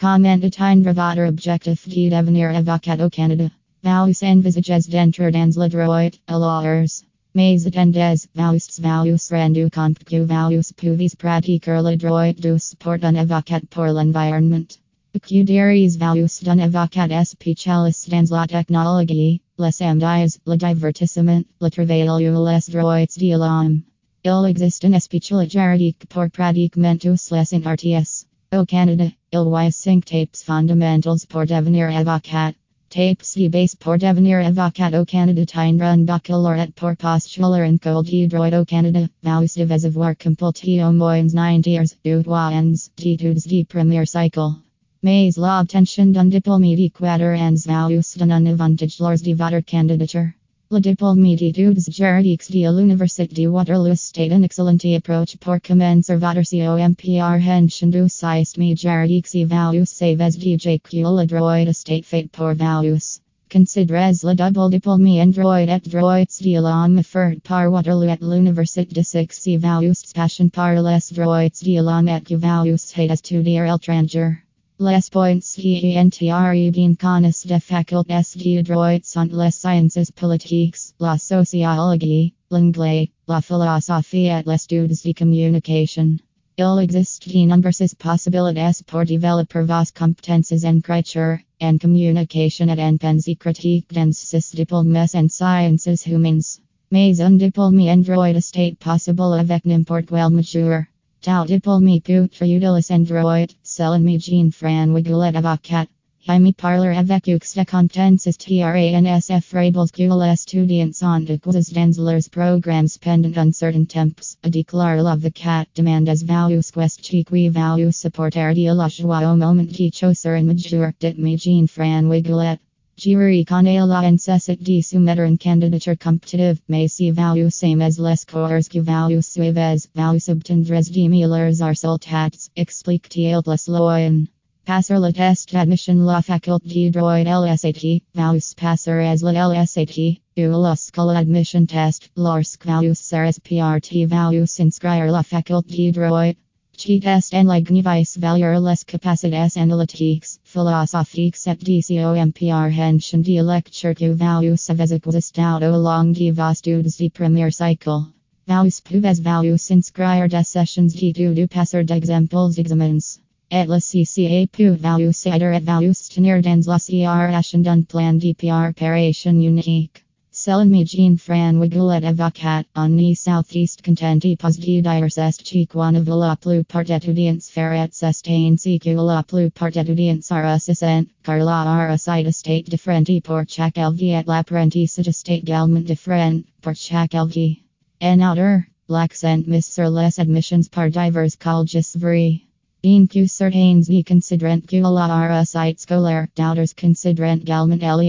Comment de time objectif de devenir avocat Canada. Vaus envisages d'entrer dans le droit à l'heures. Mais attendes, vaus vaus rendu compte que vaus pouvez pratiquer le droit du support d'un avocat pour l'environnement. Cuderies vaus d'un avocat spécialiste dans la technologie, les amdies, le divertissement, le travail ou les droits de l'homme. Il existe un spécial juridique pour pratiquement tous les artistes. Au Canada, il y 5 tapes fondamentals pour devenir avocat. Tapes de base pour devenir avocat au Canada tindre un pour postuler en col de droit au Canada. Vous devez avoir complété au moins 9 years d'utoyens d'études de premier cycle. Mais l'obtention d'un diplôme de quatre ans vous donne un avantage lors de votre candidature. Le diplôme d'études juridiques de l'Université de Waterloo state une excellente approche pour commencer votre comprehension du système juridique et vous savez déjà que le droit est fait pour vous. Considerez le double diplôme en droit et droits de l'homme offert par Waterloo at l'Université de Six si vous passion par les droits de l'homme et que vous êtes étudier l'étranger. Les points qui entrent bien connaissent de facultés de droit sont les sciences politiques, la sociologie, l'anglais, la philosophie et les études de communication. Il existe de nombreuses possibilités pour développer vos compétences en écriture, en communication et en pensée critique dans ces diplômes en sciences humaines. Mais un diplôme en droit est possible avec n'importe quel majeur. Tal diplôme peut utiliser en droit. Selon Jean François Goulet avocat. Jaime parler avec de compétences TRANSF frables que les étudiants ont de causes dans leurs programmes pendant un certain temps. A déclare l'avocat demandes values quest qui values supporter de la joie au moment de choisir un major dit Jean François Goulet. Jury connaît la necessité de soumettre une candidature compétitive, mais si vous same as les cours que vous suivez, vous obtiendrez de meilleurs resultats, explique-t-il loin. Passer le test admission la faculté droit LSAT, vous passerez le LSAT, ou l'Escole admission test, lorsque vous serez PRT vous inscrire la faculté droit. Cheatest en lignivice valier les capacités analytiques, philosophiques et de comprehension de lecture que vous avez existado au long de vos études de premier cycle. Vous pouvez vous inscrire des sessions d'études passer d'exemples d'examens. Et la CCA peut vous aider et vous tenir dans la création d'un plan de préparation unique. Selon Jean François Goulet avocat, on ni southeast contenti pos de diverses chiquana la plupart étudiants ferret sustain si que la plupart étudiants are assistant, car la are a site state differenti por chaque elgi et l'apprentissage state galment different, por chaque elgi. En outer, l'accent mis sur les admissions par divers colleges vary. Bien que certains ni considerant que la are a site scolaire, doubters considerant galment eli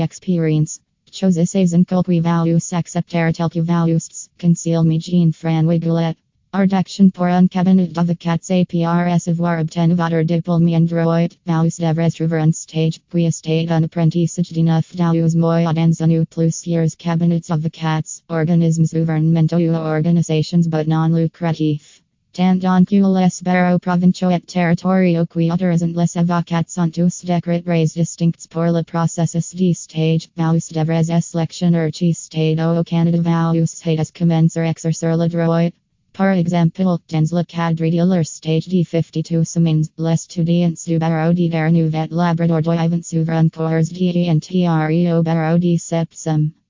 Choses en culqui values accepter tel que values, conceal me Jean François Goulet. Ardaction pour un cabinet of the cats APRS avoir obtenu votre diplôme en droit, vous devrez trouver un stage, puis estate un apprentissage de neuf douze mois dans un ou plusieurs cabinets d'avocats, organismes gouvernementaux ou organisations but non lucratifs. Tant on que les bureaux provinciaux et territoriaux qui autorisent les avocats sont tous décrets distincts pour le processus de stage, vous devrez sélectionner qui stade au Canada vous has commencer exercer le droit. Par exemple, dans le cadre de leur stage de 52 semaines, les étudiants du barreau de Terre-Neuve-et-Labrador doivent suivre un cours de ENTRE au barreau de septembre.